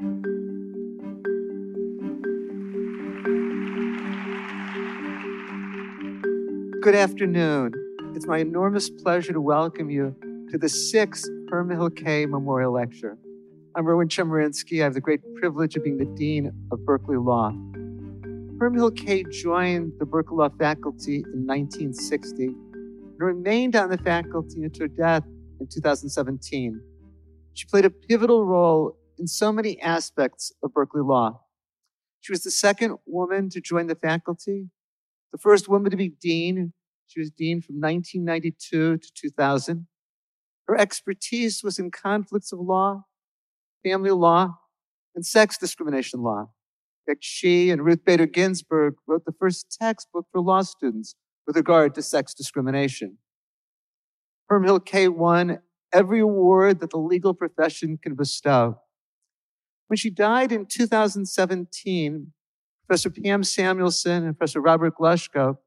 Good afternoon. It's my enormous pleasure to welcome you to the sixth Herma Hill Memorial Lecture. I'm Erwin Chemerinsky. I have the great privilege of being the Dean of Berkeley Law. Herma Hill joined the Berkeley Law faculty in 1960 and remained on the faculty until her death in 2017. She played a pivotal role in so many aspects of Berkeley Law. She was the second woman to join the faculty the first woman to be dean. She was dean from 1992 to 2000. Her expertise was in conflicts of law, family law, and sex discrimination law. In fact, she and Ruth Bader Ginsburg wrote the first textbook for law students with regard to sex discrimination. Herma Hill Kay won every award that the legal profession can bestow. When she died in 2017, Professor Pam Samuelson and Professor Robert Glushko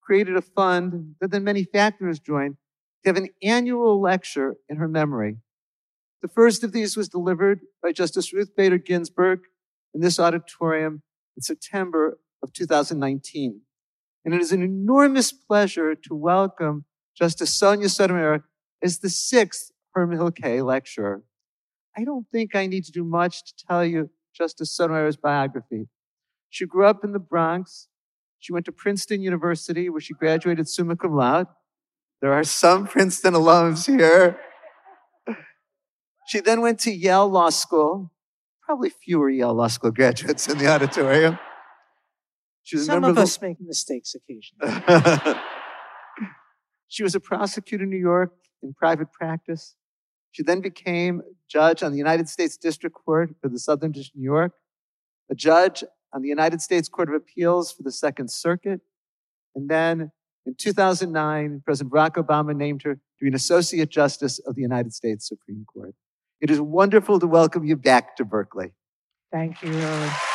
created a fund that then many faculty joined to have an annual lecture in her memory. The first of these was delivered by Justice Ruth Bader Ginsburg in this auditorium in September of 2019. And it is an enormous pleasure to welcome Justice Sonia Sotomayor as the sixth Herma Hill Kay lecturer. I don't think I need to do much to tell you Justice Sotomayor's biography. She grew up in the Bronx. She went to Princeton University, where she graduated summa cum laude. There are some Princeton alums here. She then went to Yale Law School. Probably fewer Yale Law School graduates in the auditorium. She was some of, of us the... make mistakes occasionally. she was a prosecutor in New York in private practice. She then became judge on the United States District Court for the Southern District of New York, a judge on the United States Court of Appeals for the Second Circuit. And then in 2009, President Barack Obama named her to be an Associate Justice of the United States Supreme Court. It is wonderful to welcome you back to Berkeley. Thank you.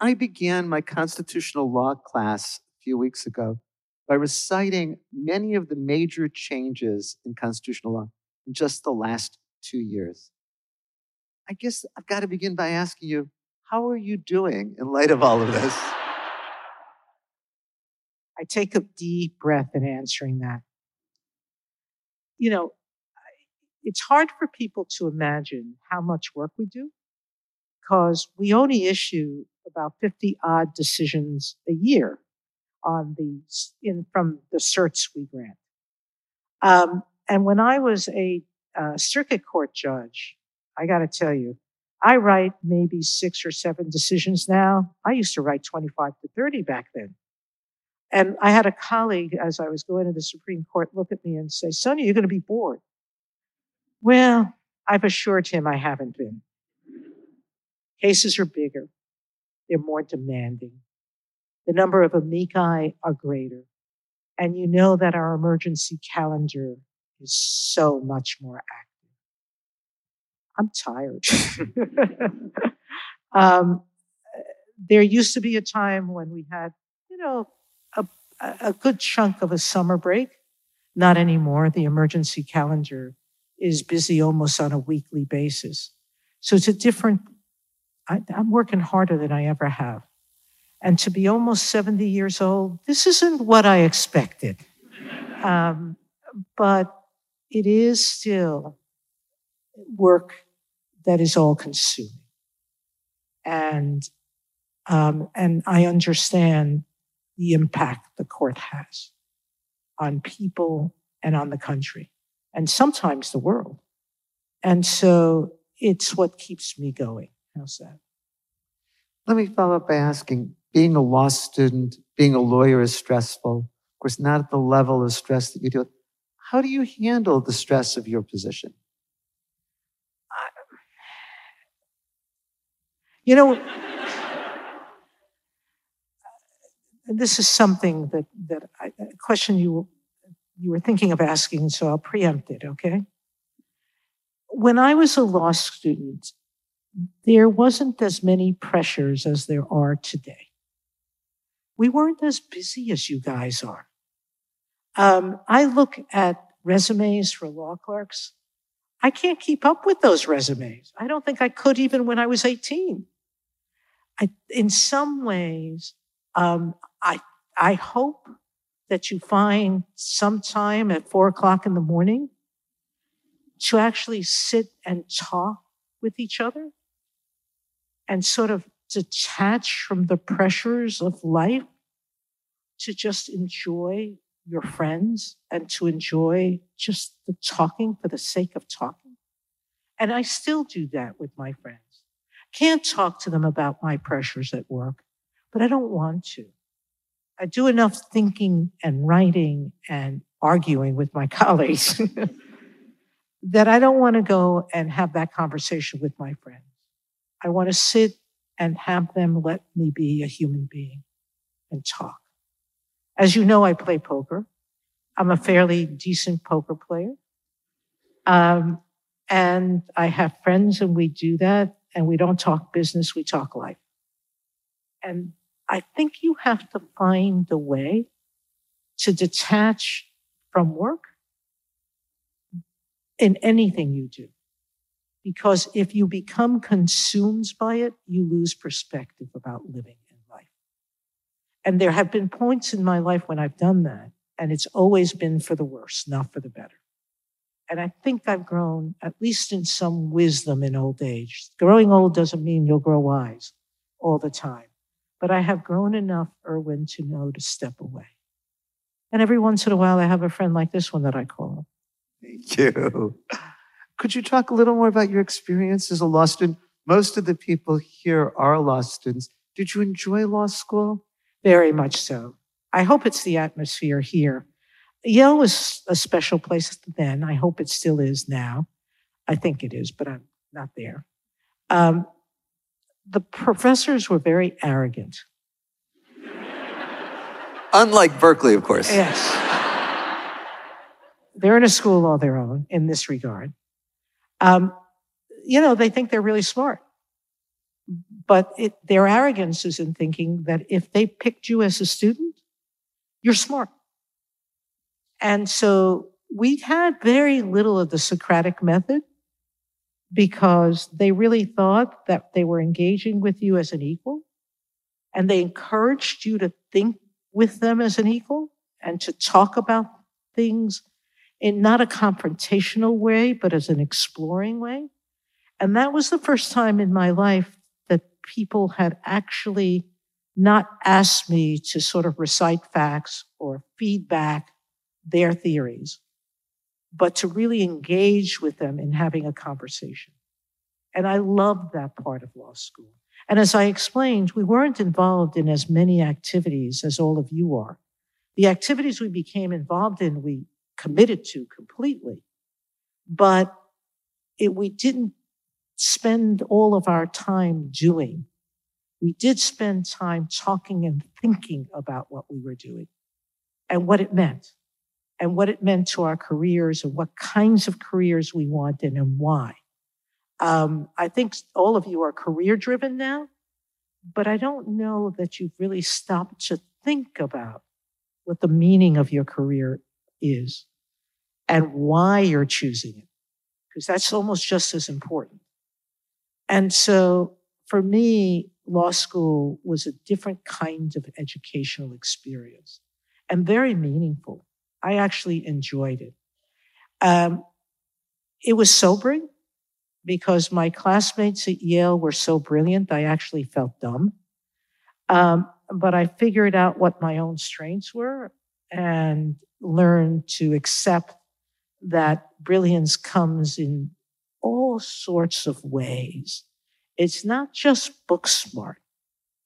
I began my constitutional law class a few weeks ago by reciting many of the major changes in constitutional law in just the last two years. I guess I've got to begin by asking you, how are you doing in light of all of this? I take a deep breath in answering that. You know, it's hard for people to imagine how much work we do because we only issue about 50 odd decisions a year on the in from the certs we grant. Um, and when I was a uh, circuit court judge, I got to tell you, I write maybe six or seven decisions now. I used to write 25 to 30 back then. And I had a colleague, as I was going to the Supreme Court, look at me and say, Sonia, you're going to be bored. Well, I've assured him I haven't been. Cases are bigger. They're more demanding the number of amici are greater. And you know that our emergency calendar is so much more active. I'm tired. um, there used to be a time when we had, you know, a, a good chunk of a summer break. Not anymore. The emergency calendar is busy almost on a weekly basis. So it's a different, I, I'm working harder than I ever have. And to be almost 70 years old, this isn't what I expected. Um, but it is still work that is all consuming. And, um, and I understand the impact the court has on people and on the country and sometimes the world. And so it's what keeps me going. How's that? Let me follow up by asking being a law student, being a lawyer is stressful. Of course, not at the level of stress that you do. How do you handle the stress of your position? You know, this is something that, that I, a question you, you were thinking of asking, so I'll preempt it, okay? When I was a law student, there wasn't as many pressures as there are today. we weren't as busy as you guys are. Um, I look at resumes for law clerks. I can't keep up with those resumes. I don't think I could even when I was 18. I, in some ways, um, I, I hope that you find some time at four o'clock in the morning to actually sit and talk with each other and sort of detach from the pressures of life to just enjoy your friends and to enjoy just the talking for the sake of talking. And I still do that with my friends. Can't talk to them about my pressures at work, but I don't want to. I do enough thinking and writing and arguing with my colleagues that I don't want to go and have that conversation with my friends. I want to sit and have them let me be a human being and talk. As you know, I play poker. I'm a fairly decent poker player. Um, and I have friends and we do that and we don't talk business, we talk life. And I think you have to find a way to detach from work in anything you do. Because if you become consumed by it, you lose perspective about living in life. And there have been points in my life when I've done that, and it's always been for the worse, not for the better. And I think I've grown, at least in some wisdom in old age. Growing old doesn't mean you'll grow wise all the time. But I have grown enough, Erwin, to know to step away. And every once in a while, I have a friend like this one that I call. Thank you. Could you talk a little more about your experience as a law student? Most of the people here are law students. Did you enjoy law school? Very much so. I hope it's the atmosphere here. Yale was a special place then. I hope it still is now. I think it is, but I'm not there. Um, the professors were very arrogant. Unlike Berkeley, of course. Yes. They're in a school all their own in this regard. Um, you know, they think they're really smart. But it, their arrogance is in thinking that if they picked you as a student, you're smart. And so we had very little of the Socratic method because they really thought that they were engaging with you as an equal and they encouraged you to think with them as an equal and to talk about things in not a confrontational way, but as an exploring way. And that was the first time in my life that people had actually not asked me to sort of recite facts or feedback their theories, but to really engage with them in having a conversation. And I loved that part of law school. And as I explained, we weren't involved in as many activities as all of you are. The activities we became involved in, we committed to completely, but it, we didn't spend all of our time doing. We did spend time talking and thinking about what we were doing and what it meant and what it meant to our careers and what kinds of careers we wanted and why. Um, I think all of you are career driven now, but I don't know that you've really stopped to think about what the meaning of your career is and why you're choosing it, because that's almost just as important. And so for me, law school was a different kind of educational experience and very meaningful. I actually enjoyed it. Um, it was sobering because my classmates at Yale were so brilliant, I actually felt dumb. Um, but I figured out what my own strengths were and learned to accept that brilliance comes in all sorts of ways. It's not just book smart.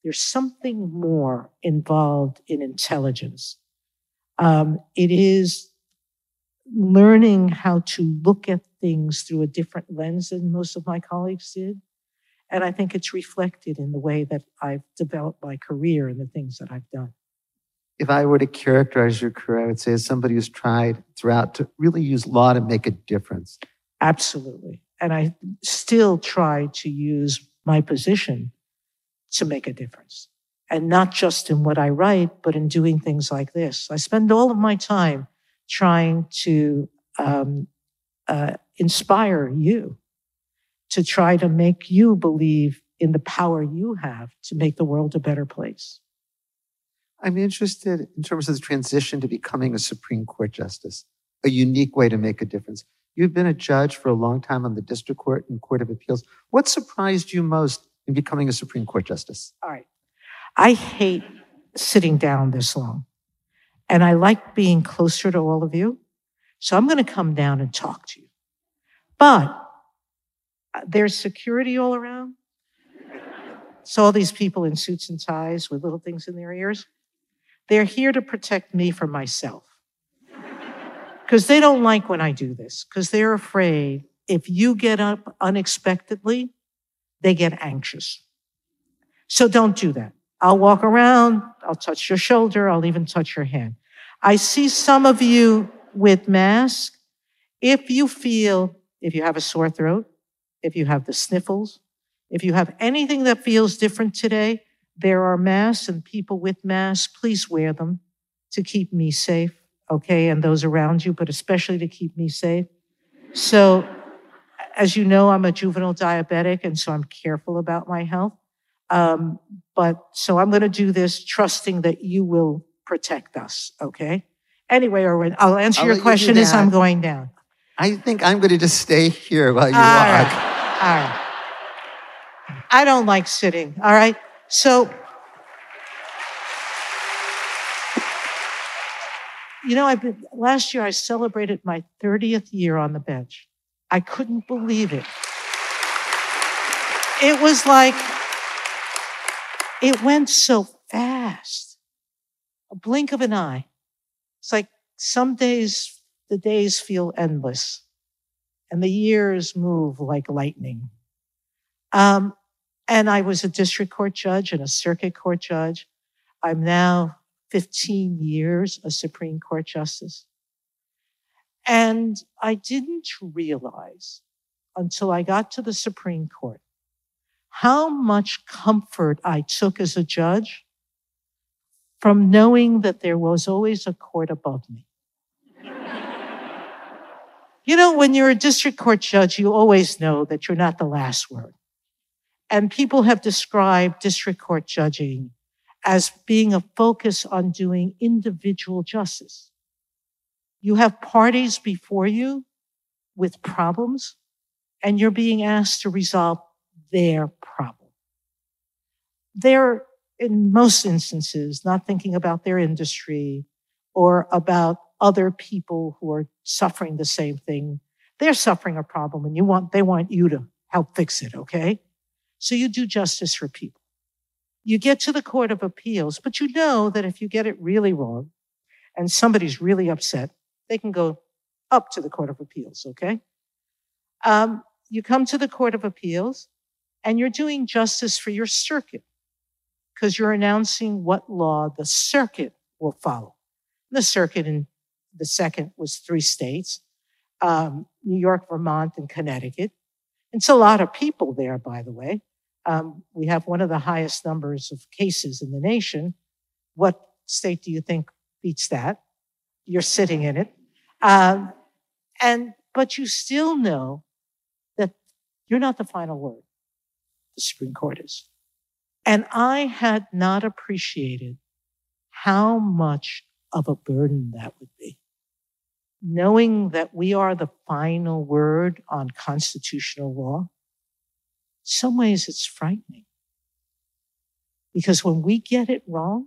There's something more involved in intelligence. Um, it is learning how to look at things through a different lens than most of my colleagues did. And I think it's reflected in the way that I've developed my career and the things that I've done. If I were to characterize your career, I would say as somebody who's tried throughout to really use law to make a difference. Absolutely. And I still try to use my position to make a difference. and not just in what I write, but in doing things like this. I spend all of my time trying to um, uh, inspire you to try to make you believe in the power you have to make the world a better place. I'm interested in terms of the transition to becoming a Supreme Court justice, a unique way to make a difference. You've been a judge for a long time on the district court and court of appeals. What surprised you most in becoming a Supreme Court justice? All right. I hate sitting down this long, and I like being closer to all of you. So I'm going to come down and talk to you. But uh, there's security all around. So all these people in suits and ties with little things in their ears, they're here to protect me from myself. Because they don't like when I do this, because they're afraid if you get up unexpectedly, they get anxious. So don't do that. I'll walk around, I'll touch your shoulder, I'll even touch your hand. I see some of you with masks. If you feel, if you have a sore throat, if you have the sniffles, if you have anything that feels different today, there are masks and people with masks. Please wear them to keep me safe, okay, and those around you, but especially to keep me safe. So, as you know, I'm a juvenile diabetic, and so I'm careful about my health. Um, but so I'm going to do this trusting that you will protect us, okay? Anyway, Erwin, I'll answer I'll your let you question as I'm going down. I think I'm going to just stay here while you All walk. right. All right. I don't like sitting. All right. So, you know, I've been, last year I celebrated my 30th year on the bench. I couldn't believe it. It was like, it went so fast. A blink of an eye. It's like some days, the days feel endless and the years move like lightning. Um, and I was a district court judge and a circuit court judge. I'm now 15 years a Supreme Court justice. And I didn't realize until I got to the Supreme Court how much comfort I took as a judge from knowing that there was always a court above me. You know, when you're a district court judge, you always know that you're not the last word. And people have described district court judging as being a focus on doing individual justice. You have parties before you with problems, and you're being asked to resolve their problem. They're, in most instances, not thinking about their industry or about other people who are suffering the same thing. They're suffering a problem and you want, they want you to help fix it, okay? So you do justice for people. You get to the Court of Appeals, but you know that if you get it really wrong and somebody's really upset, they can go up to the Court of Appeals, okay? Um, you come to the Court of Appeals and you're doing justice for your circuit because you're announcing what law the circuit will follow. The circuit in the second was three states um, New York, Vermont, and Connecticut. It's a lot of people there, by the way. Um, we have one of the highest numbers of cases in the nation. What state do you think beats that? You're sitting in it. Um, and, but you still know that you're not the final word. The Supreme Court is. And I had not appreciated how much of a burden that would be. Knowing that we are the final word on constitutional law, some ways it's frightening. Because when we get it wrong,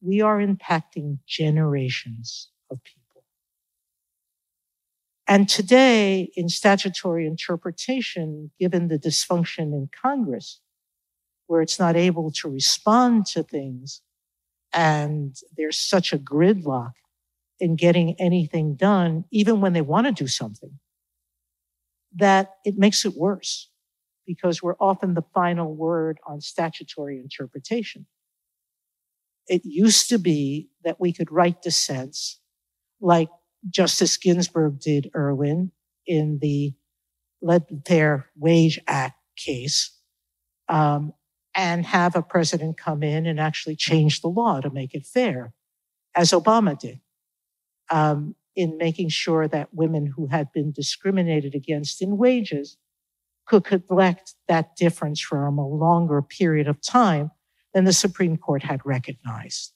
we are impacting generations of people. And today, in statutory interpretation, given the dysfunction in Congress, where it's not able to respond to things, and there's such a gridlock in getting anything done, even when they want to do something, that it makes it worse because we're often the final word on statutory interpretation. It used to be that we could write dissents like Justice Ginsburg did, Erwin, in the Lead Fair Wage Act case. Um, and have a president come in and actually change the law to make it fair, as Obama did, um, in making sure that women who had been discriminated against in wages could collect that difference from a longer period of time than the Supreme Court had recognized.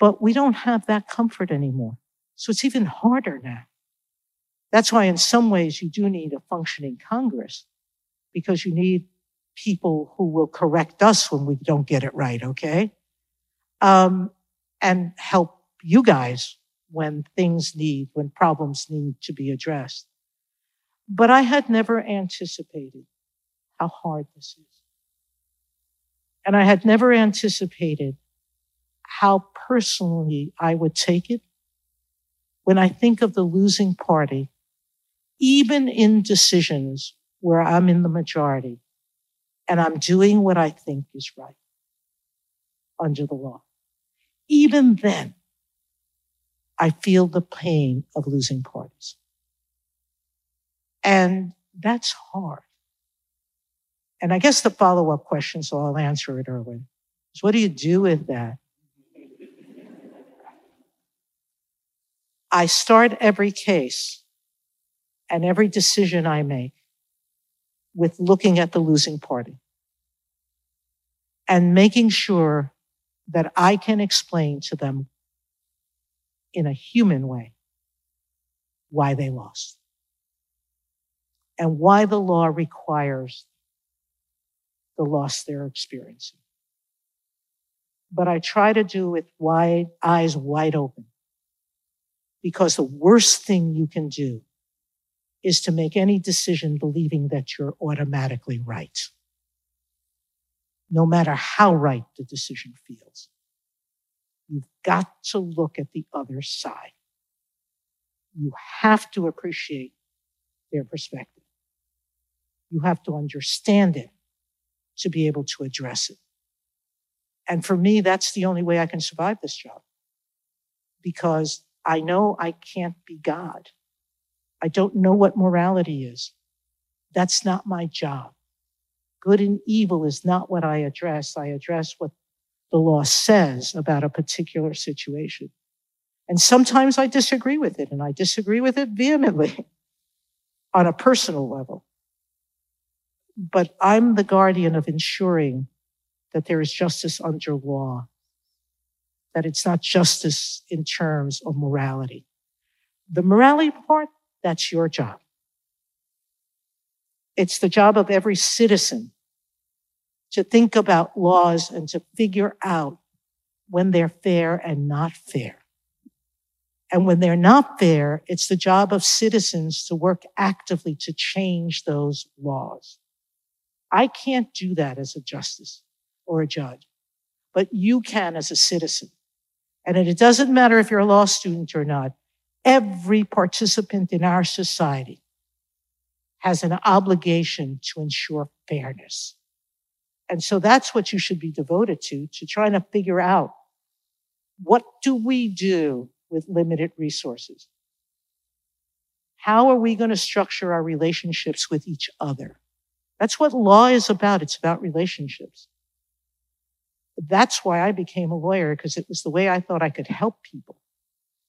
But we don't have that comfort anymore. So it's even harder now. That's why, in some ways, you do need a functioning Congress because you need people who will correct us when we don't get it right, okay? Um, and help you guys when things need, when problems need to be addressed. But I had never anticipated how hard this is. And I had never anticipated how personally I would take it when I think of the losing party, even in decisions where I'm in the majority and I'm doing what I think is right under the law. Even then, I feel the pain of losing parties. And that's hard. And I guess the follow up question, so I'll answer it, Erwin, is what do you do with that? I start every case and every decision I make with looking at the losing party and making sure that I can explain to them in a human way why they lost and why the law requires the loss they're experiencing. But I try to do it with wide eyes wide open because the worst thing you can do is to make any decision believing that you're automatically right, no matter how right the decision feels. You've got to look at the other side. You have to appreciate their perspective. You have to understand it to be able to address it. And for me, that's the only way I can survive this job because I know I can't be God. I don't know what morality is. That's not my job. Good and evil is not what I address. I address what the law says about a particular situation. And sometimes I disagree with it, and I disagree with it vehemently on a personal level. But I'm the guardian of ensuring that there is justice under law, that it's not justice in terms of morality. The morality part, that's your job. It's the job of every citizen to think about laws and to figure out when they're fair and not fair. And when they're not fair, it's the job of citizens to work actively to change those laws. I can't do that as a justice or a judge, but you can as a citizen. And it doesn't matter if you're a law student or not, every participant in our society has an obligation to ensure fairness. And so that's what you should be devoted to, to trying to figure out what do we do with limited resources? How are we going to structure our relationships with each other? That's what law is about. It's about relationships. That's why I became a lawyer, because it was the way I thought I could help people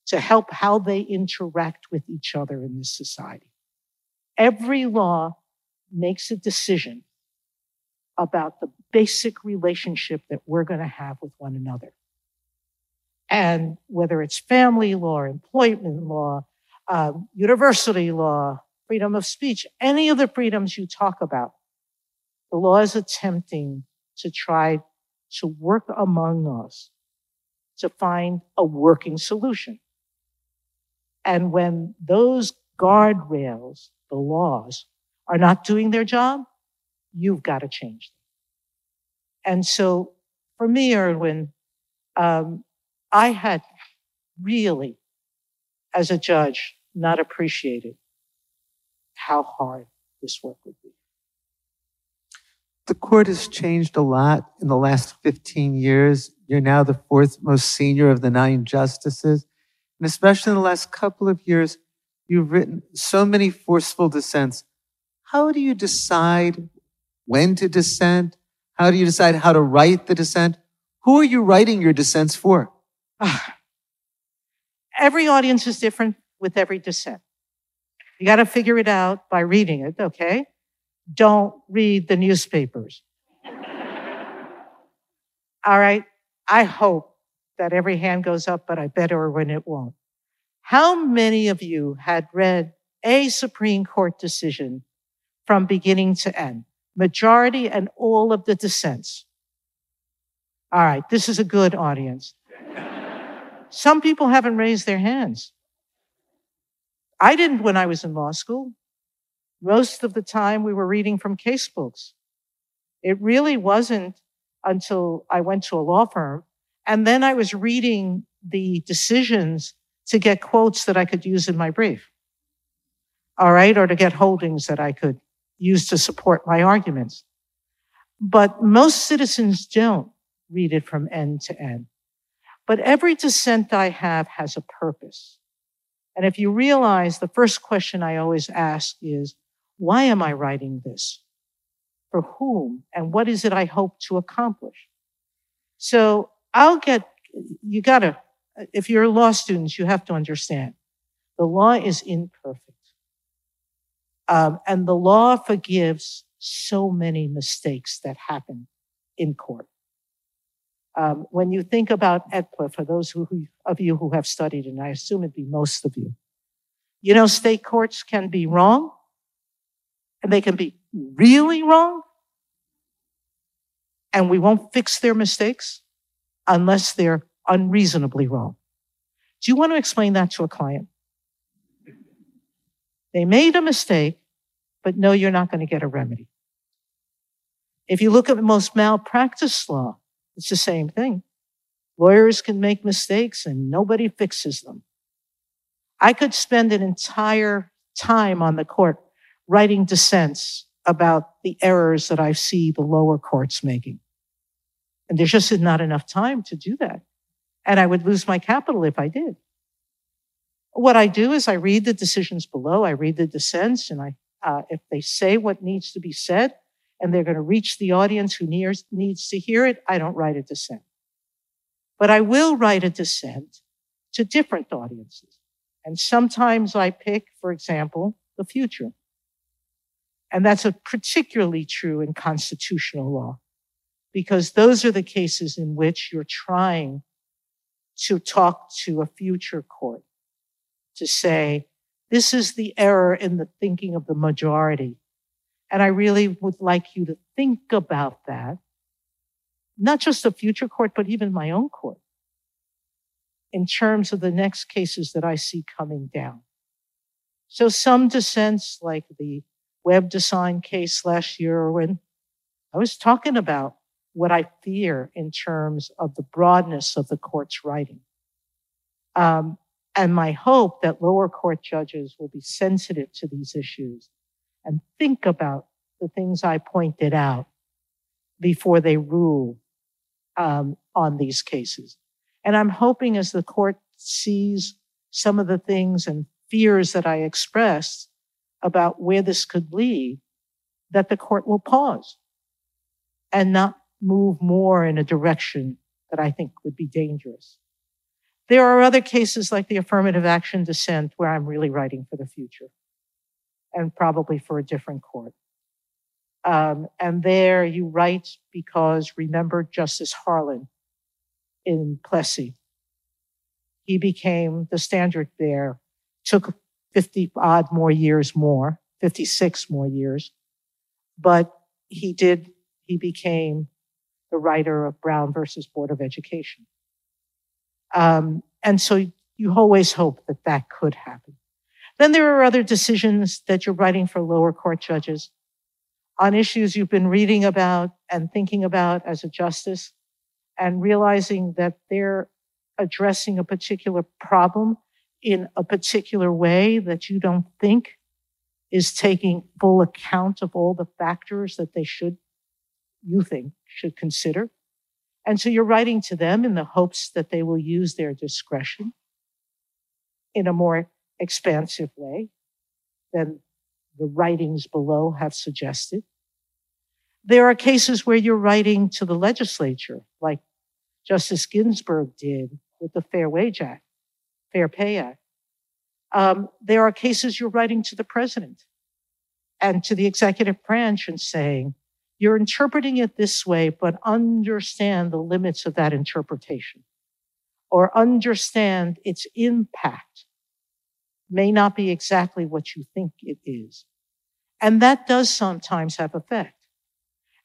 to help how they interact with each other in this society. Every law makes a decision about the basic relationship that we're going to have with one another. And whether it's family law, employment law, uh, university law, freedom of speech, any of the freedoms you talk about, the law is attempting to try to work among us to find a working solution. And when those guardrails, the laws, are not doing their job, you've got to change them. And so for me, Erwin, um, I had really, as a judge, not appreciated how hard this work would be. The court has changed a lot in the last 15 years. You're now the fourth most senior of the nine justices. And especially in the last couple of years, you've written so many forceful dissents. How do you decide when to dissent? How do you decide how to write the dissent? Who are you writing your dissents for? Ah, every audience is different with every dissent. You got to figure it out by reading it, okay? Don't read the newspapers. All right? I hope that every hand goes up, but I bet Erwin it won't. How many of you had read a Supreme Court decision from beginning to end? Majority and all of the dissents. All right, this is a good audience. Some people haven't raised their hands. I didn't when I was in law school. Most of the time we were reading from case books. It really wasn't until I went to a law firm and then I was reading the decisions to get quotes that I could use in my brief. All right. Or to get holdings that I could use to support my arguments. But most citizens don't read it from end to end. But every dissent I have has a purpose. And if you realize the first question I always ask is, why am I writing this? For whom? And what is it I hope to accomplish? So I'll get, you gotta, if you're law students, you have to understand the law is imperfect. Um, and the law forgives so many mistakes that happen in court. Um, when you think about AEDPA, for those who, who, of you who have studied, and I assume it'd be most of you, you know, state courts can be wrong, and they can be really wrong, and we won't fix their mistakes unless they're unreasonably wrong. Do you want to explain that to a client? They made a mistake, but no, you're not going to get a remedy. If you look at most malpractice law, it's the same thing. Lawyers can make mistakes and nobody fixes them. I could spend an entire time on the court writing dissents about the errors that I see the lower courts making. And there's just not enough time to do that. And I would lose my capital if I did. What I do is I read the decisions below, I read the dissents, and I, uh, if they say what needs to be said, and they're going to reach the audience who needs, needs to hear it, I don't write a dissent. But I will write a dissent to different audiences. And sometimes I pick, for example, the future. And that's a particularly true in constitutional law because those are the cases in which you're trying to talk to a future court to say, this is the error in the thinking of the majority. And I really would like you to think about that, not just the future court, but even my own court, in terms of the next cases that I see coming down. So some dissents, like the web design case last year, when I was talking about what I fear in terms of the broadness of the court's writing. Um, and my hope that lower court judges will be sensitive to these issues and think about the things I pointed out before they rule um, on these cases. And I'm hoping as the court sees some of the things and fears that I expressed about where this could lead, that the court will pause and not move more in a direction that I think would be dangerous. There are other cases like the affirmative action dissent where I'm really writing for the future and probably for a different court. Um, and there you write because remember Justice Harlan in Plessy. He became the standard bearer, took 50 odd more years more, 56 more years, but he did, he became the writer of Brown versus Board of Education. Um, and so you always hope that that could happen. Then there are other decisions that you're writing for lower court judges on issues you've been reading about and thinking about as a justice and realizing that they're addressing a particular problem in a particular way that you don't think is taking full account of all the factors that they should you think should consider. And so you're writing to them in the hopes that they will use their discretion in a more expansive way than the writings below have suggested. There are cases where you're writing to the legislature, like Justice Ginsburg did with the Fair Wage Act, Fair Pay Act. Um, there are cases you're writing to the president and to the executive branch and saying, you're interpreting it this way, but understand the limits of that interpretation or understand its impact may not be exactly what you think it is. And that does sometimes have effect.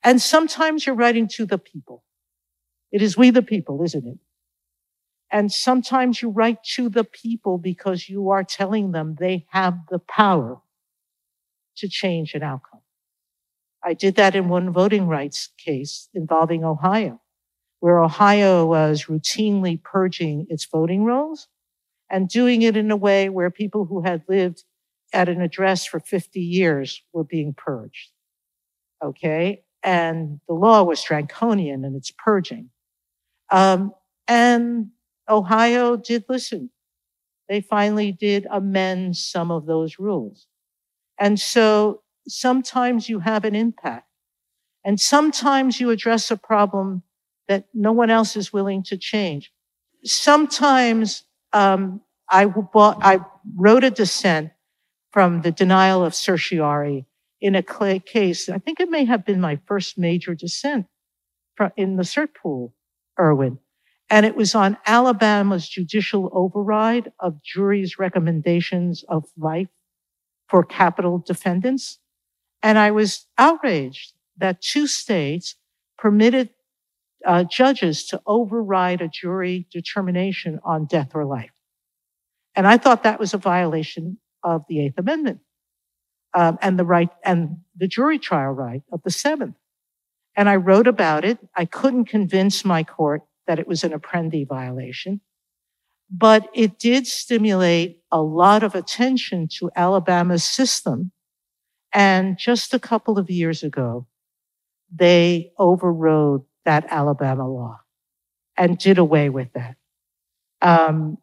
And sometimes you're writing to the people. It is we the people, isn't it? And sometimes you write to the people because you are telling them they have the power to change an outcome. I did that in one voting rights case involving Ohio, where Ohio was routinely purging its voting rolls and doing it in a way where people who had lived at an address for 50 years were being purged. Okay. And the law was draconian in its purging. Um, and Ohio did listen. They finally did amend some of those rules. And so sometimes you have an impact. And sometimes you address a problem that no one else is willing to change. Sometimes um, I, bought, I wrote a dissent from the denial of certiorari in a case. I think it may have been my first major dissent in the cert pool, Erwin. And it was on Alabama's judicial override of juries' recommendations of life for capital defendants. And I was outraged that two states permitted uh, judges to override a jury determination on death or life. And I thought that was a violation of the Eighth Amendment um, and the right and the jury trial right of the Seventh. And I wrote about it. I couldn't convince my court that it was an Apprendi violation, but it did stimulate a lot of attention to Alabama's system. And just a couple of years ago, they overrode that Alabama law and did away with that. Um,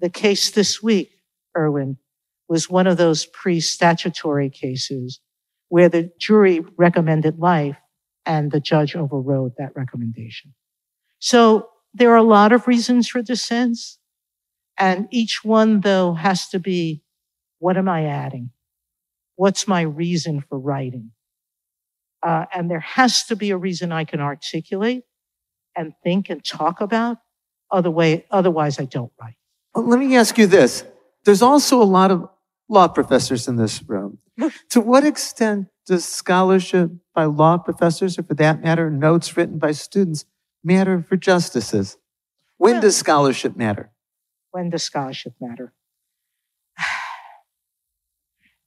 the case this week, Erwin, was one of those pre-statutory cases where the jury recommended life and the judge overrode that recommendation. So there are a lot of reasons for dissents. And each one, though, has to be what am I adding? What's my reason for writing? Uh, and there has to be a reason I can articulate and think and talk about. Other way, otherwise, I don't write. Well, let me ask you this. There's also a lot of law professors in this room. to what extent does scholarship by law professors, or for that matter, notes written by students, matter for justices? When does scholarship matter? When does scholarship matter?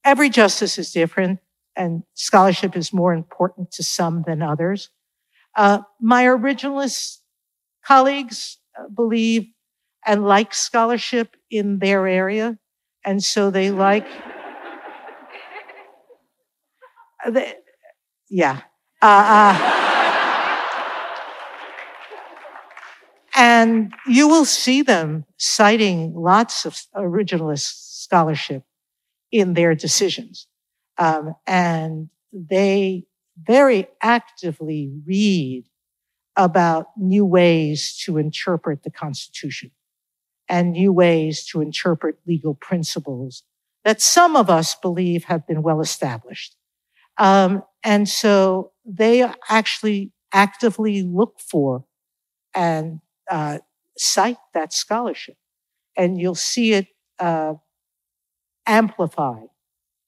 Every justice is different, and scholarship is more important to some than others. Uh, my originalist colleagues uh, believe and like scholarship in their area. And so they like, yeah. Uh, uh, and you will see them citing lots of originalist scholarship in their decisions. Um, and they very actively read about new ways to interpret the Constitution and new ways to interpret legal principles that some of us believe have been well established. Um, and so they actually actively look for and uh, cite that scholarship. And you'll see it uh, amplified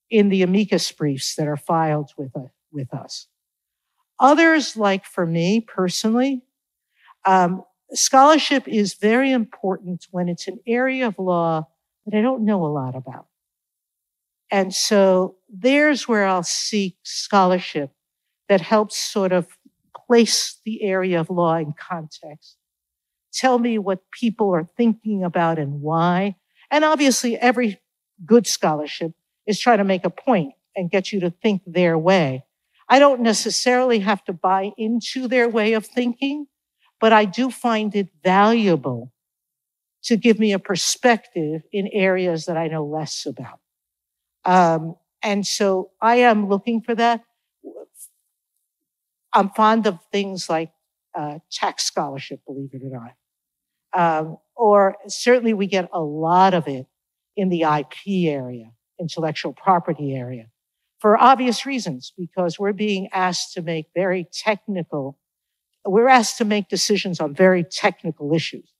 in the amicus briefs that are filed with, uh, with us. Others, like for me personally, um, scholarship is very important when it's an area of law that I don't know a lot about. And so there's where I'll seek scholarship that helps sort of place the area of law in context. Tell me what people are thinking about and why. And obviously every good scholarship is trying to make a point and get you to think their way. I don't necessarily have to buy into their way of thinking, but I do find it valuable to give me a perspective in areas that I know less about. Um, and so I am looking for that. I'm fond of things like uh, tax scholarship, believe it or not. Um, or certainly we get a lot of it in the IP area, intellectual property area, for obvious reasons, because we're being asked to make very technical, we're asked to make decisions on very technical issues.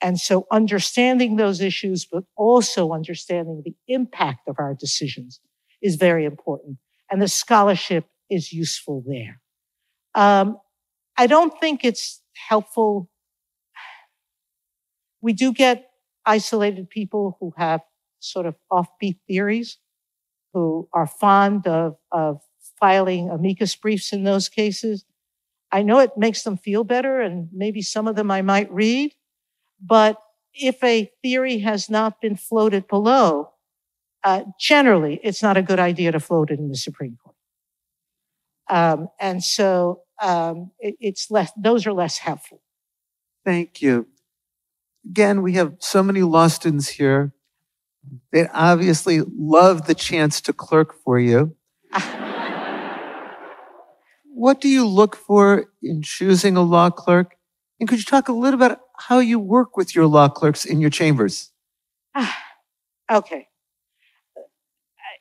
And so understanding those issues, but also understanding the impact of our decisions is very important. And the scholarship is useful there. Um, I don't think it's helpful. We do get isolated people who have sort of offbeat theories, who are fond of, of filing amicus briefs in those cases. I know it makes them feel better, and maybe some of them I might read, but if a theory has not been floated below, uh, generally it's not a good idea to float it in the Supreme Court. Um, and so um, it, it's less; those are less helpful. Thank you. Again, we have so many law students here. They obviously love the chance to clerk for you. what do you look for in choosing a law clerk? And could you talk a little about how you work with your law clerks in your chambers? okay.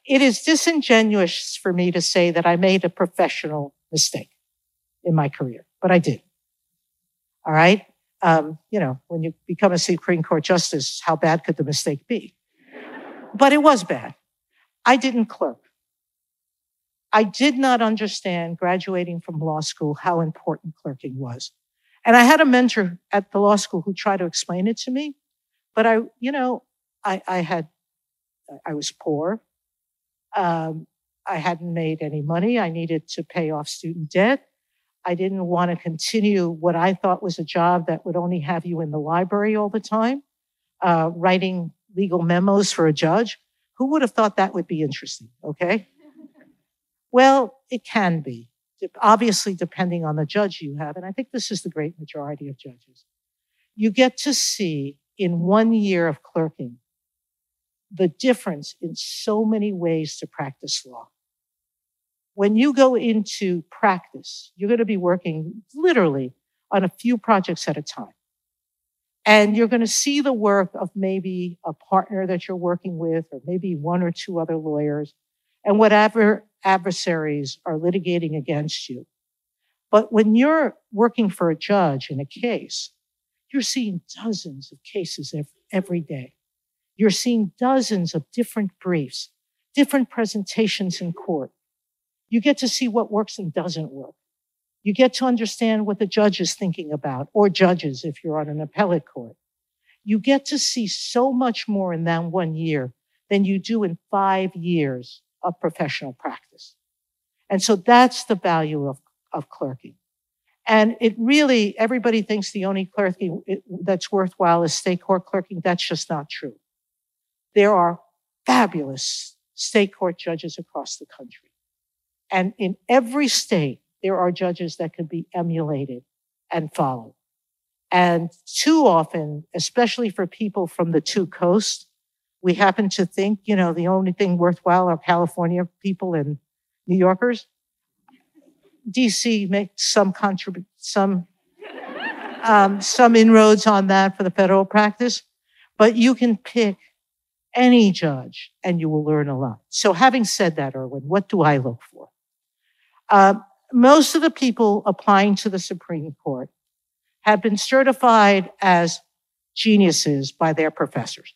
It is disingenuous for me to say that I made a professional mistake in my career, but I did. All right. Um, you know, when you become a Supreme Court justice, how bad could the mistake be? But it was bad. I didn't clerk. I did not understand graduating from law school how important clerking was. And I had a mentor at the law school who tried to explain it to me, but I, you know, I, I had, I was poor. Um, I hadn't made any money. I needed to pay off student debt. I didn't want to continue what I thought was a job that would only have you in the library all the time, uh, writing legal memos for a judge. Who would have thought that would be interesting? Okay. well, it can be, obviously, depending on the judge you have. And I think this is the great majority of judges. You get to see in one year of clerking the difference in so many ways to practice law. When you go into practice, you're going to be working literally on a few projects at a time. And you're going to see the work of maybe a partner that you're working with, or maybe one or two other lawyers, and whatever adversaries are litigating against you. But when you're working for a judge in a case, you're seeing dozens of cases every day. You're seeing dozens of different briefs, different presentations in court. You get to see what works and doesn't work. You get to understand what the judge is thinking about, or judges if you're on an appellate court. You get to see so much more in that one year than you do in five years of professional practice. And so that's the value of, of clerking. And it really, everybody thinks the only clerking that's worthwhile is state court clerking. That's just not true. There are fabulous state court judges across the country. And in every state, there are judges that can be emulated and followed. And too often, especially for people from the two coasts, we happen to think, you know, the only thing worthwhile are California people and New Yorkers. DC makes some contrib- some um, some inroads on that for the federal practice, but you can pick any judge and you will learn a lot. So having said that, Erwin, what do I look for? Uh, most of the people applying to the Supreme Court have been certified as geniuses by their professors.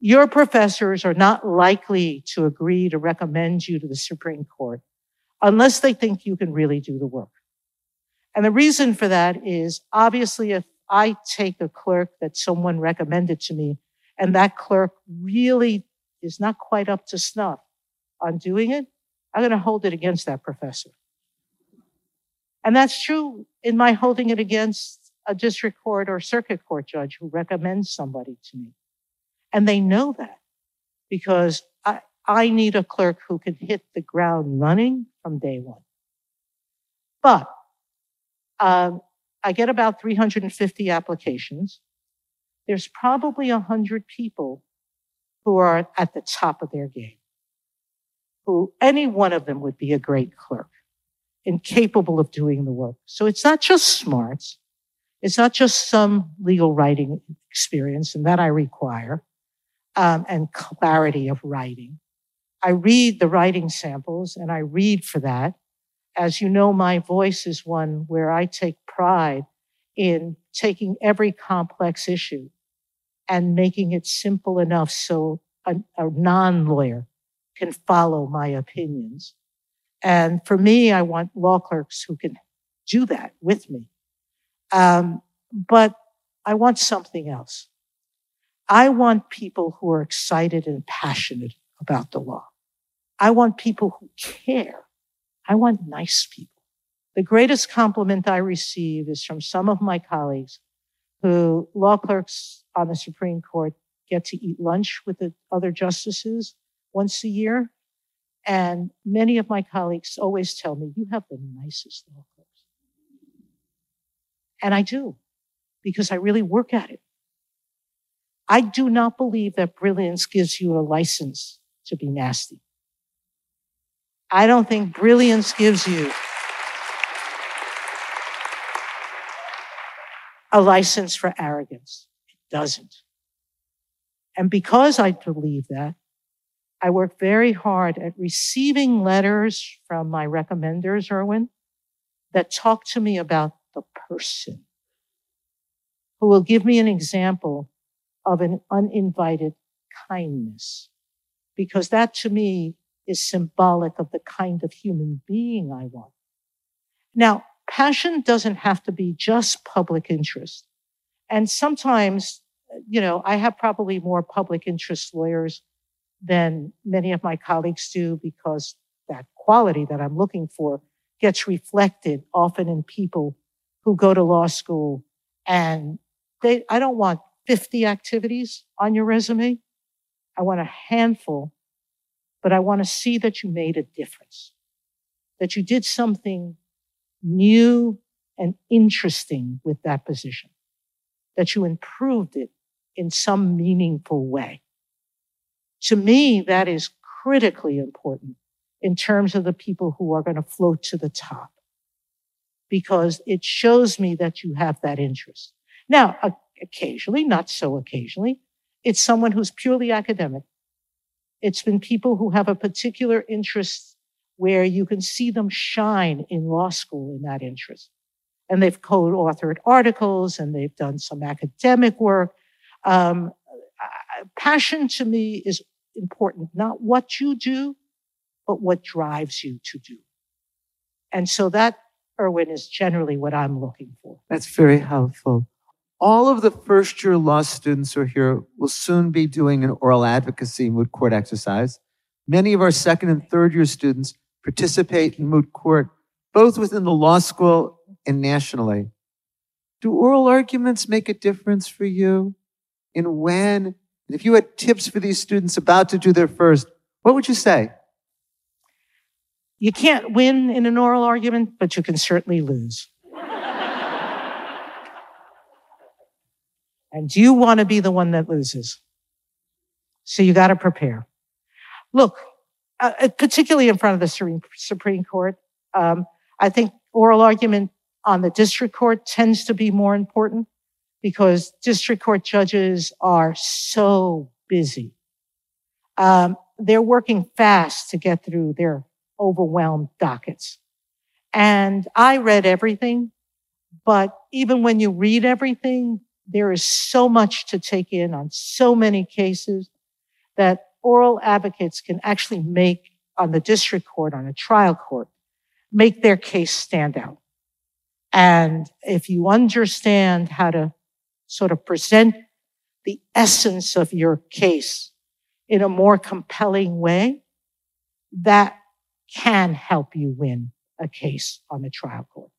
Your professors are not likely to agree to recommend you to the Supreme Court unless they think you can really do the work. And the reason for that is obviously if I take a clerk that someone recommended to me and that clerk really is not quite up to snuff on doing it, I'm going to hold it against that professor. And that's true in my holding it against a district court or circuit court judge who recommends somebody to me. And they know that because I, I need a clerk who can hit the ground running from day one. But um, I get about 350 applications there's probably 100 people who are at the top of their game, who any one of them would be a great clerk. incapable of doing the work. So it's not just smarts. It's not just some legal writing experience, and that I require, um, and clarity of writing. I read the writing samples and I read for that. As you know, my voice is one where I take pride in taking every complex issue and making it simple enough so a, a non lawyer can follow my opinions. And for me, I want law clerks who can do that with me. Um, but I want something else. I want people who are excited and passionate about the law. I want people who care. I want nice people. The greatest compliment I receive is from some of my colleagues who law clerks on the Supreme Court get to eat lunch with the other justices once a year. And many of my colleagues always tell me, you have the nicest law clerks. And I do, because I really work at it. I do not believe that brilliance gives you a license to be nasty. I don't think brilliance gives you a license for arrogance. It doesn't. And because I believe that, I work very hard at receiving letters from my recommenders, Erwin, that talk to me about the person, who will give me an example of an uninvited kindness. Because that to me is symbolic of the kind of human being I want. Now, passion doesn't have to be just public interest. And sometimes, you know, I have probably more public interest lawyers than many of my colleagues do because that quality that I'm looking for gets reflected often in people who go to law school and they, I don't want 50 activities on your resume. I want a handful but I want to see that you made a difference, that you did something new and interesting with that position, that you improved it in some meaningful way. To me, that is critically important in terms of the people who are going to float to the top because it shows me that you have that interest. Now, occasionally, not so occasionally, it's someone who's purely academic it's been people who have a particular interest where you can see them shine in law school in that interest. And they've co-authored articles and they've done some academic work. Um, passion to me is important, not what you do, but what drives you to do. And so that, Erwin, is generally what I'm looking for. That's very helpful. All of the first year law students who are here will soon be doing an oral advocacy moot court exercise. Many of our second and third year students participate in moot court, both within the law school and nationally. Do oral arguments make a difference for you? And when? If you had tips for these students about to do their first, what would you say? You can't win in an oral argument, but you can certainly lose. And you want to be the one that loses. So you got to prepare. Look, uh, uh, particularly in front of the Supreme Court, um, I think oral argument on the district court tends to be more important because district court judges are so busy. Um, they're working fast to get through their overwhelmed dockets. And I read everything, but even when you read everything, there is so much to take in on so many cases that oral advocates can actually make on the district court, on a trial court, make their case stand out. And if you understand how to sort of present the essence of your case in a more compelling way, that can help you win a case on the trial court.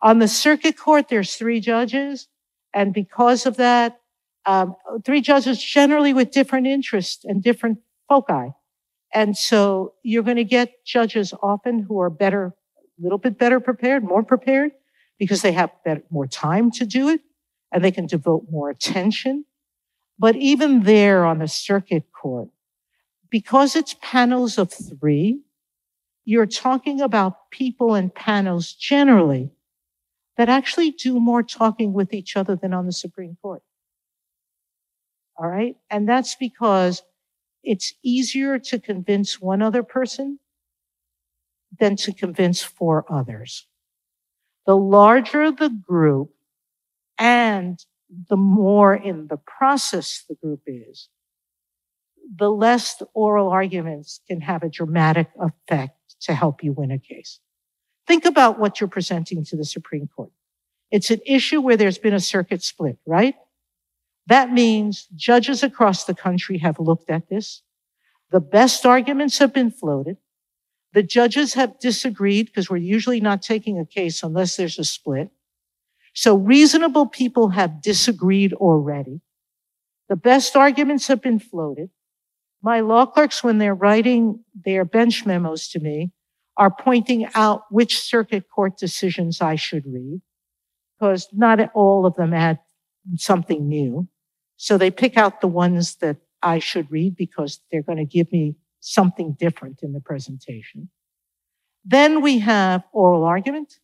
On the circuit court, there's three judges. And because of that, um, three judges generally with different interests and different foci. And so you're going to get judges often who are better, a little bit better prepared, more prepared, because they have better, more time to do it and they can devote more attention. But even there on the circuit court, because it's panels of three, you're talking about people and panels generally that actually do more talking with each other than on the Supreme Court. All right. And that's because it's easier to convince one other person than to convince four others. The larger the group the more in the process the group is, the less the oral arguments can have a dramatic effect to help you win a case. Think about what you're presenting to the Supreme Court. It's an issue where there's been a circuit split, right? That means judges across the country have looked at this. The best arguments have been floated. The judges have disagreed because we're usually not taking a case unless there's a split. So reasonable people have disagreed already. The best arguments have been floated. My law clerks, when they're writing their bench memos to me, are pointing out which circuit court decisions I should read because not all of them add something new. So they pick out the ones that I should read because they're going to give me something different in the presentation. Then we have oral argument.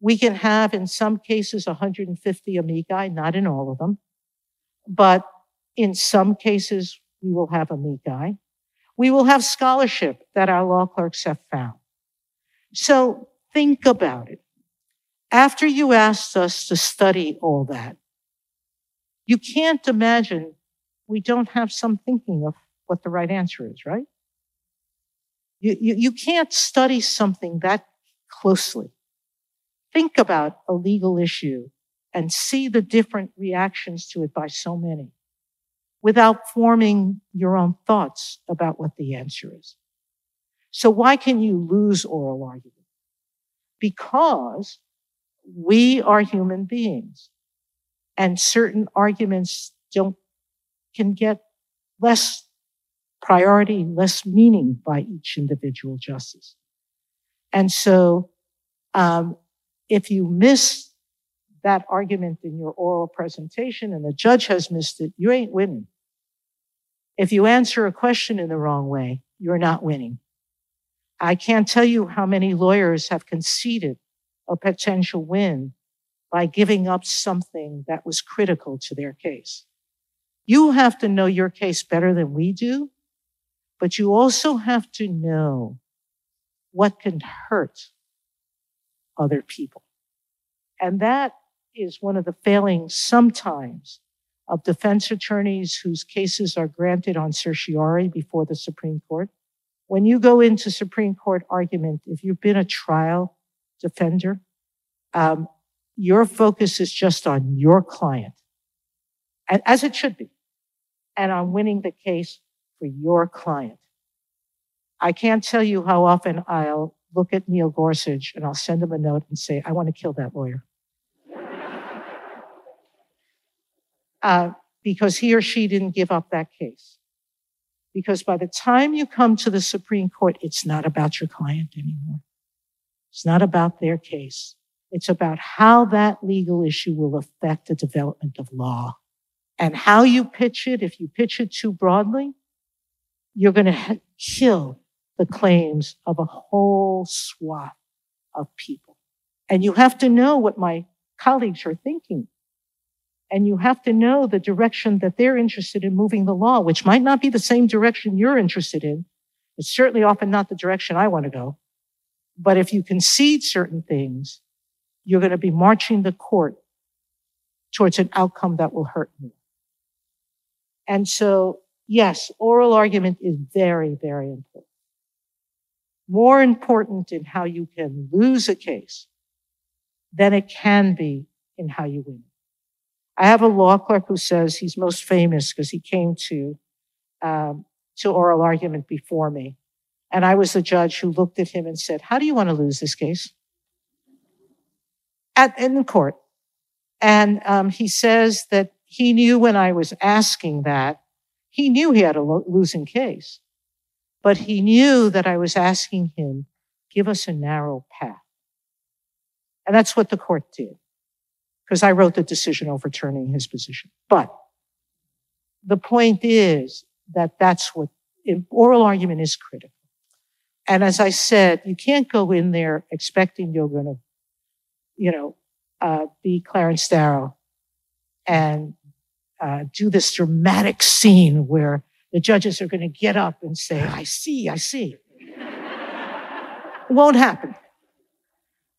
We can have, in some cases, 150 amici, not in all of them, but in some cases, we will have amici. We will have scholarship that our law clerks have found. So think about it. After you asked us to study all that, you can't imagine we don't have some thinking of what the right answer is, right? You, you, you can't study something that closely. Think about a legal issue and see the different reactions to it by so many without forming your own thoughts about what the answer is. So why can you lose oral argument? Because we are human beings and certain arguments don't, can get less priority, less meaning by each individual justice. And so, um, if you miss that argument in your oral presentation and the judge has missed it, you ain't winning. If you answer a question in the wrong way, you're not winning. I can't tell you how many lawyers have conceded a potential win by giving up something that was critical to their case. You have to know your case better than we do, but you also have to know what can hurt other people. And that is one of the failings sometimes of defense attorneys whose cases are granted on certiorari before the Supreme Court. When you go into Supreme Court argument, if you've been a trial defender, um, your focus is just on your client, and as it should be, and on winning the case for your client. I can't tell you how often I'll look at Neil Gorsuch and I'll send him a note and say, I want to kill that lawyer. uh, because he or she didn't give up that case. Because by the time you come to the Supreme Court, it's not about your client anymore. It's not about their case. It's about how that legal issue will affect the development of law and how you pitch it. If you pitch it too broadly, you're going to kill the claims of a whole swath of people. And you have to know what my colleagues are thinking and you have to know the direction that they're interested in moving the law, which might not be the same direction you're interested in. It's certainly often not the direction I want to go. But if you concede certain things, you're going to be marching the court towards an outcome that will hurt you. And so, yes, oral argument is very, very important. More important in how you can lose a case than it can be in how you win. I have a law clerk who says he's most famous because he came to um, to oral argument before me, and I was the judge who looked at him and said, "How do you want to lose this case?" At in the court, and um, he says that he knew when I was asking that, he knew he had a lo- losing case, but he knew that I was asking him, "Give us a narrow path," and that's what the court did because I wrote the decision overturning his position. But the point is that that's what oral argument is critical. And as I said, you can't go in there expecting you're going to, you know, uh, be Clarence Darrow and uh, do this dramatic scene where the judges are going to get up and say, I see, I see. it won't happen.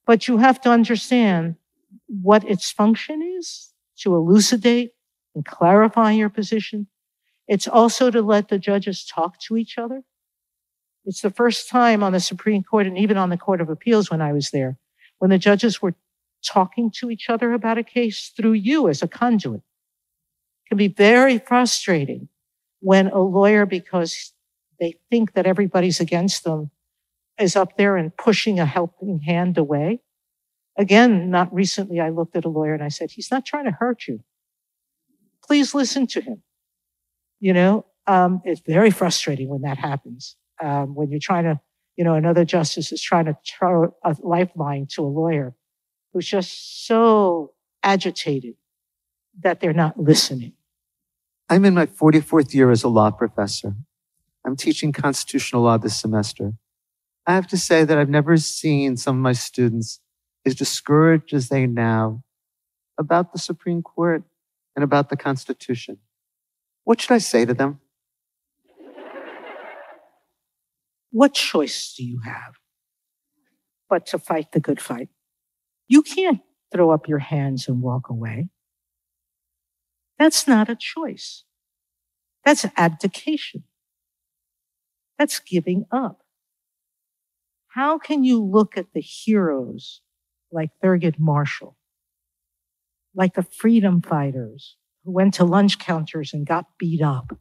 But you have to understand what its function is to elucidate and clarify your position. It's also to let the judges talk to each other. It's the first time on the Supreme Court and even on the Court of Appeals when I was there, when the judges were talking to each other about a case through you as a conduit. It can be very frustrating when a lawyer, because they think that everybody's against them, is up there and pushing a helping hand away. Again, not recently, I looked at a lawyer and I said, he's not trying to hurt you. Please listen to him. You know, um, it's very frustrating when that happens. Um, when you're trying to, you know, another justice is trying to throw a lifeline to a lawyer who's just so agitated that they're not listening. I'm in my 44th year as a law professor. I'm teaching constitutional law this semester. I have to say that I've never seen some of my students as discouraged as they now about the Supreme Court and about the Constitution. What should I say to them? What choice do you have but to fight the good fight? You can't throw up your hands and walk away. That's not a choice. That's abdication. That's giving up. How can you look at the heroes like Thurgood Marshall, like the freedom fighters who went to lunch counters and got beat up,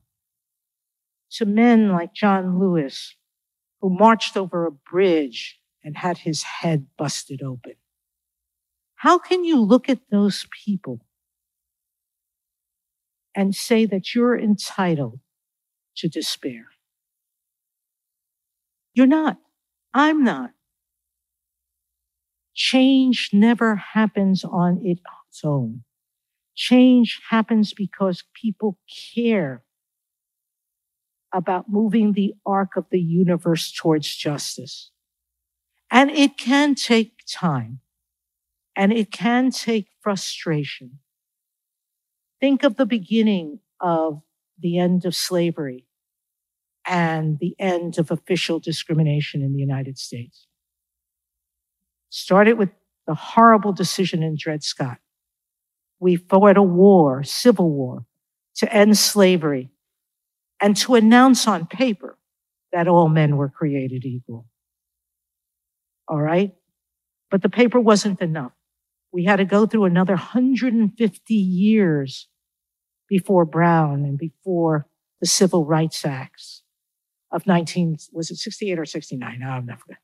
to men like John Lewis, who marched over a bridge and had his head busted open? How can you look at those people and say that you're entitled to despair. You're not. I'm not. Change never happens on its own. Change happens because people care about moving the arc of the universe towards justice. And it can take time and it can take frustration Think of the beginning of the end of slavery and the end of official discrimination in the United States. Started with the horrible decision in Dred Scott. We fought a war, civil war, to end slavery and to announce on paper that all men were created equal. All right? But the paper wasn't enough we had to go through another 150 years before Brown and before the Civil Rights Acts of 19, was it 68 or 69? I'm not forget.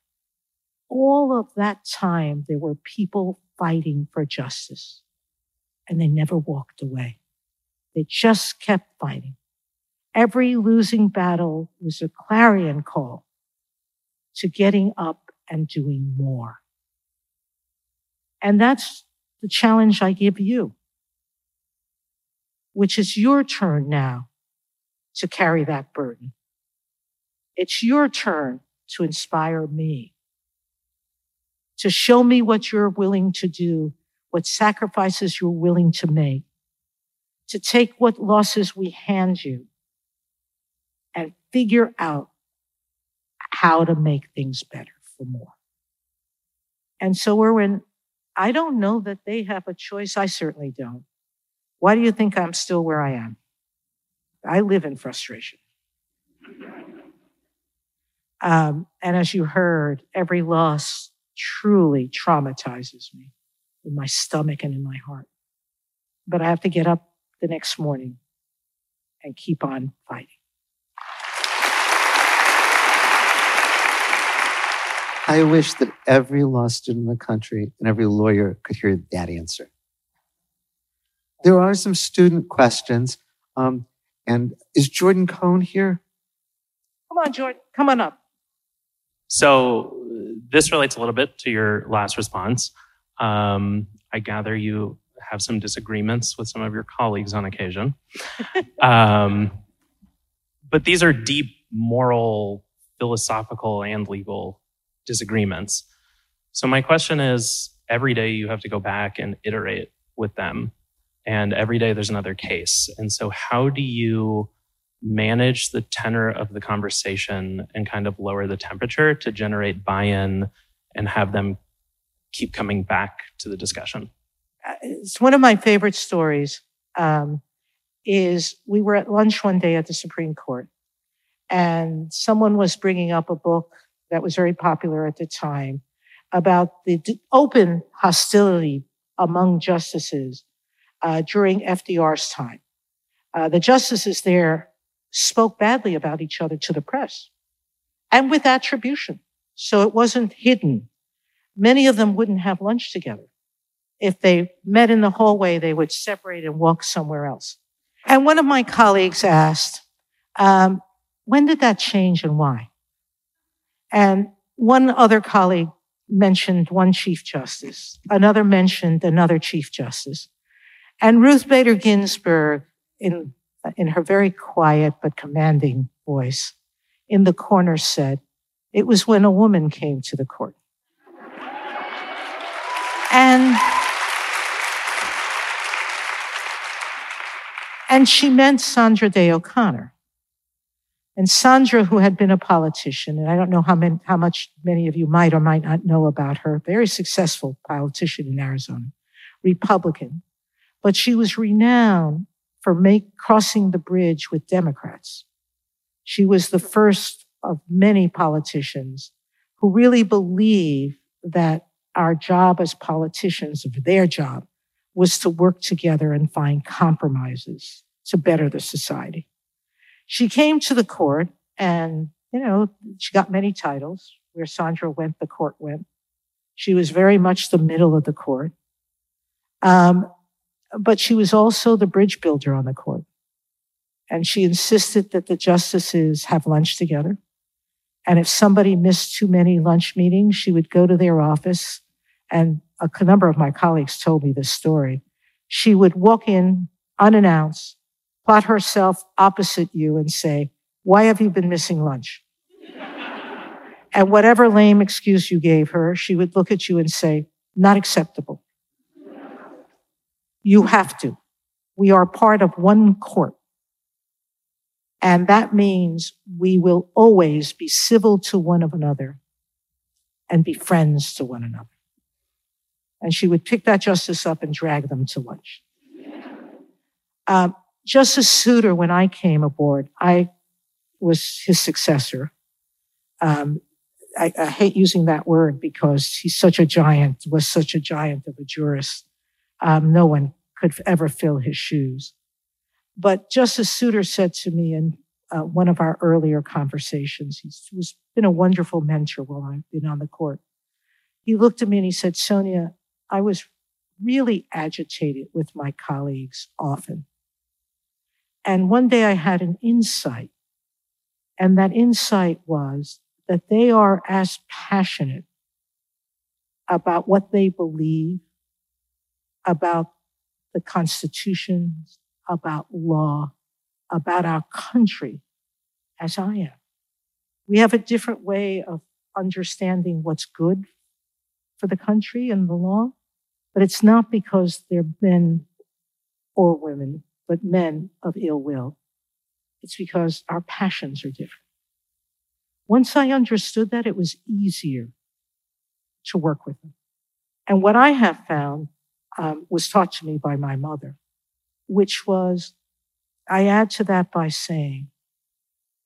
All of that time, there were people fighting for justice and they never walked away. They just kept fighting. Every losing battle was a clarion call to getting up and doing more. And that's the challenge I give you, which is your turn now to carry that burden. It's your turn to inspire me, to show me what you're willing to do, what sacrifices you're willing to make, to take what losses we hand you and figure out how to make things better for more. And so, Erwin, I don't know that they have a choice. I certainly don't. Why do you think I'm still where I am? I live in frustration. Um, and as you heard, every loss truly traumatizes me in my stomach and in my heart. But I have to get up the next morning and keep on fighting. I wish that every law student in the country and every lawyer could hear that answer. There are some student questions. Um, and is Jordan Cohn here? Come on, Jordan. Come on up. So, this relates a little bit to your last response. Um, I gather you have some disagreements with some of your colleagues on occasion. um, but these are deep moral philosophical and legal disagreements. So my question is every day you have to go back and iterate with them and every day there's another case. And so how do you manage the tenor of the conversation and kind of lower the temperature to generate buy-in and have them keep coming back to the discussion? Uh, it's one of my favorite stories. Um, is we were at lunch one day at the Supreme Court, and someone was bringing up a book that was very popular at the time about the open hostility among justices uh, during FDR's time. Uh, the justices there spoke badly about each other to the press and with attribution. So it wasn't hidden. Many of them wouldn't have lunch together. If they met in the hallway, they would separate and walk somewhere else. And one of my colleagues asked, um, when did that change and why? And one other colleague mentioned one Chief Justice. Another mentioned another Chief Justice. And Ruth Bader Ginsburg, in, in her very quiet but commanding voice, in the corner said, It was when a woman came to the court. And And she meant Sandra Day O'Connor. And Sandra, who had been a politician, and I don't know how, many, how much many of you might or might not know about her, very successful politician in Arizona, Republican, but she was renowned for make, crossing the bridge with Democrats. She was the first of many politicians who really believe that our job as politicians, their job, was to work together and find compromises to better the society. She came to the court and, you know, she got many titles. Where Sandra went, the court went. She was very much the middle of the court. Um, but she was also the bridge builder on the court. And she insisted that the justices have lunch together. And if somebody missed too many lunch meetings, she would go to their office. And a number of my colleagues told me this story. She would walk in unannounced, plot herself opposite you and say, why have you been missing lunch? and whatever lame excuse you gave her, she would look at you and say, not acceptable. You have to. We are part of one court. And that means we will always be civil to one another and be friends to one another. And she would pick that justice up and drag them to lunch. Um, Justice Souter, when I came aboard, I was his successor. Um, I, I, hate using that word because he's such a giant, was such a giant of a jurist. Um, no one could ever fill his shoes. But Justice Souter said to me in uh, one of our earlier conversations, he's, he's been a wonderful mentor while I've been on the court. He looked at me and he said, Sonia, I was really agitated with my colleagues often. And one day I had an insight. And that insight was that they are as passionate about what they believe, about the Constitution, about law, about our country as I am. We have a different way of understanding what's good for the country and the law, but it's not because they're men or women but men of ill will. It's because our passions are different. Once I understood that, it was easier to work with them. And what I have found um, was taught to me by my mother, which was I add to that by saying,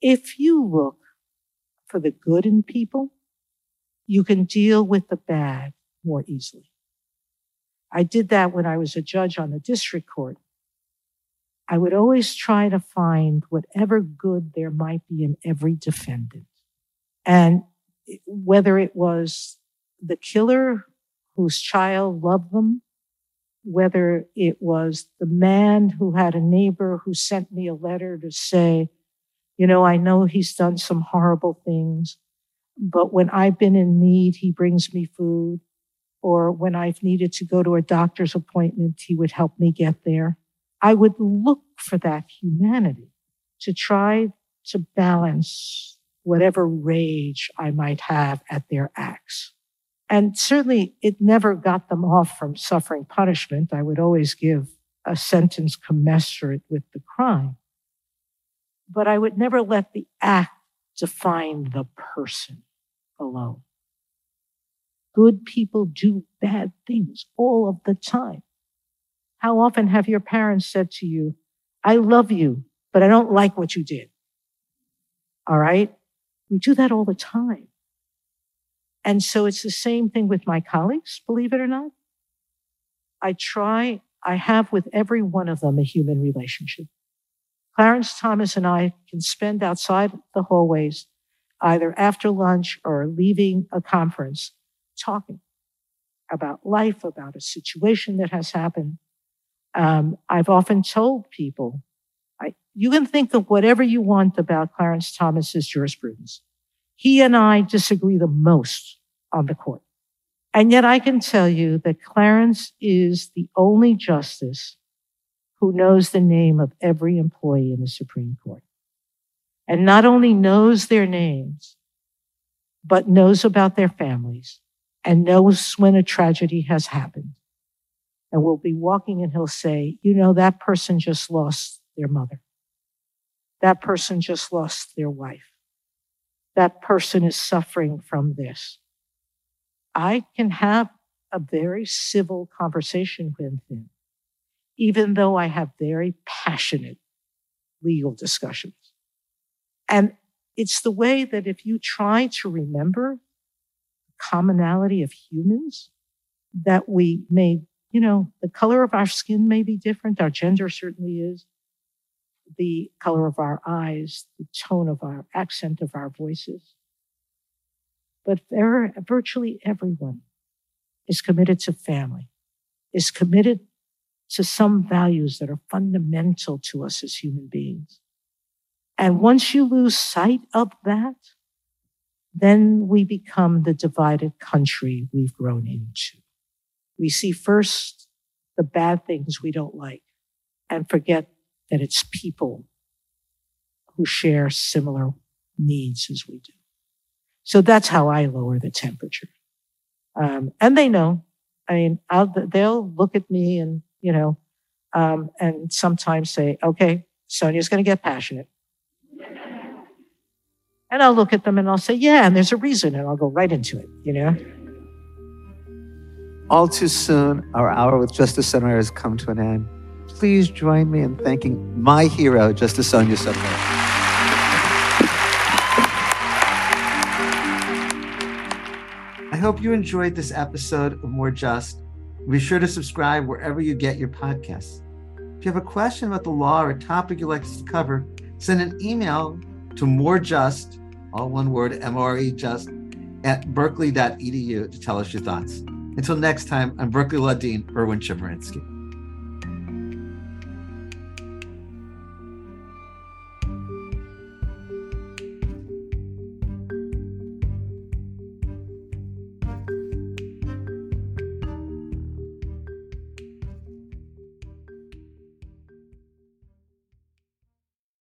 if you look for the good in people, you can deal with the bad more easily. I did that when I was a judge on the district court I would always try to find whatever good there might be in every defendant. And whether it was the killer whose child loved them, whether it was the man who had a neighbor who sent me a letter to say, you know, I know he's done some horrible things, but when I've been in need, he brings me food. Or when I've needed to go to a doctor's appointment, he would help me get there. I would look for that humanity to try to balance whatever rage I might have at their acts. And certainly it never got them off from suffering punishment. I would always give a sentence commensurate with the crime. But I would never let the act define the person alone. Good people do bad things all of the time. How often have your parents said to you, I love you, but I don't like what you did? All right? We do that all the time. And so it's the same thing with my colleagues, believe it or not. I try, I have with every one of them a human relationship. Clarence Thomas and I can spend outside the hallways, either after lunch or leaving a conference, talking about life, about a situation that has happened. Um, I've often told people, I, you can think of whatever you want about Clarence Thomas's jurisprudence. He and I disagree the most on the court. And yet I can tell you that Clarence is the only justice who knows the name of every employee in the Supreme Court. And not only knows their names, but knows about their families and knows when a tragedy has happened. And we'll be walking and he'll say, you know, that person just lost their mother. That person just lost their wife. That person is suffering from this. I can have a very civil conversation with him, even though I have very passionate legal discussions. And it's the way that if you try to remember the commonality of humans, that we may, you know, the color of our skin may be different, our gender certainly is, the color of our eyes, the tone of our accent of our voices but there, virtually everyone is committed to family, is committed to some values that are fundamental to us as human beings. And once you lose sight of that, then we become the divided country we've grown into. We see first the bad things we don't like and forget that it's people who share similar needs as we do. So that's how I lower the temperature. Um, and they know. I mean, I'll, they'll look at me and, you know, um, and sometimes say, okay, Sonia's going to get passionate. And I'll look at them and I'll say, yeah, and there's a reason. And I'll go right into it, you know? All too soon, our hour with Justice Sotomayor has come to an end. Please join me in thanking my hero, Justice Sonia Sotomayor. I hope you enjoyed this episode of More Just. Be sure to subscribe wherever you get your podcasts. If you have a question about the law or a topic you'd like us to cover, send an email to morejust, all one word, M-R-E just, at berkeley.edu to tell us your thoughts. Until next time, I'm Berkeley Dean Erwin Chemerinsky.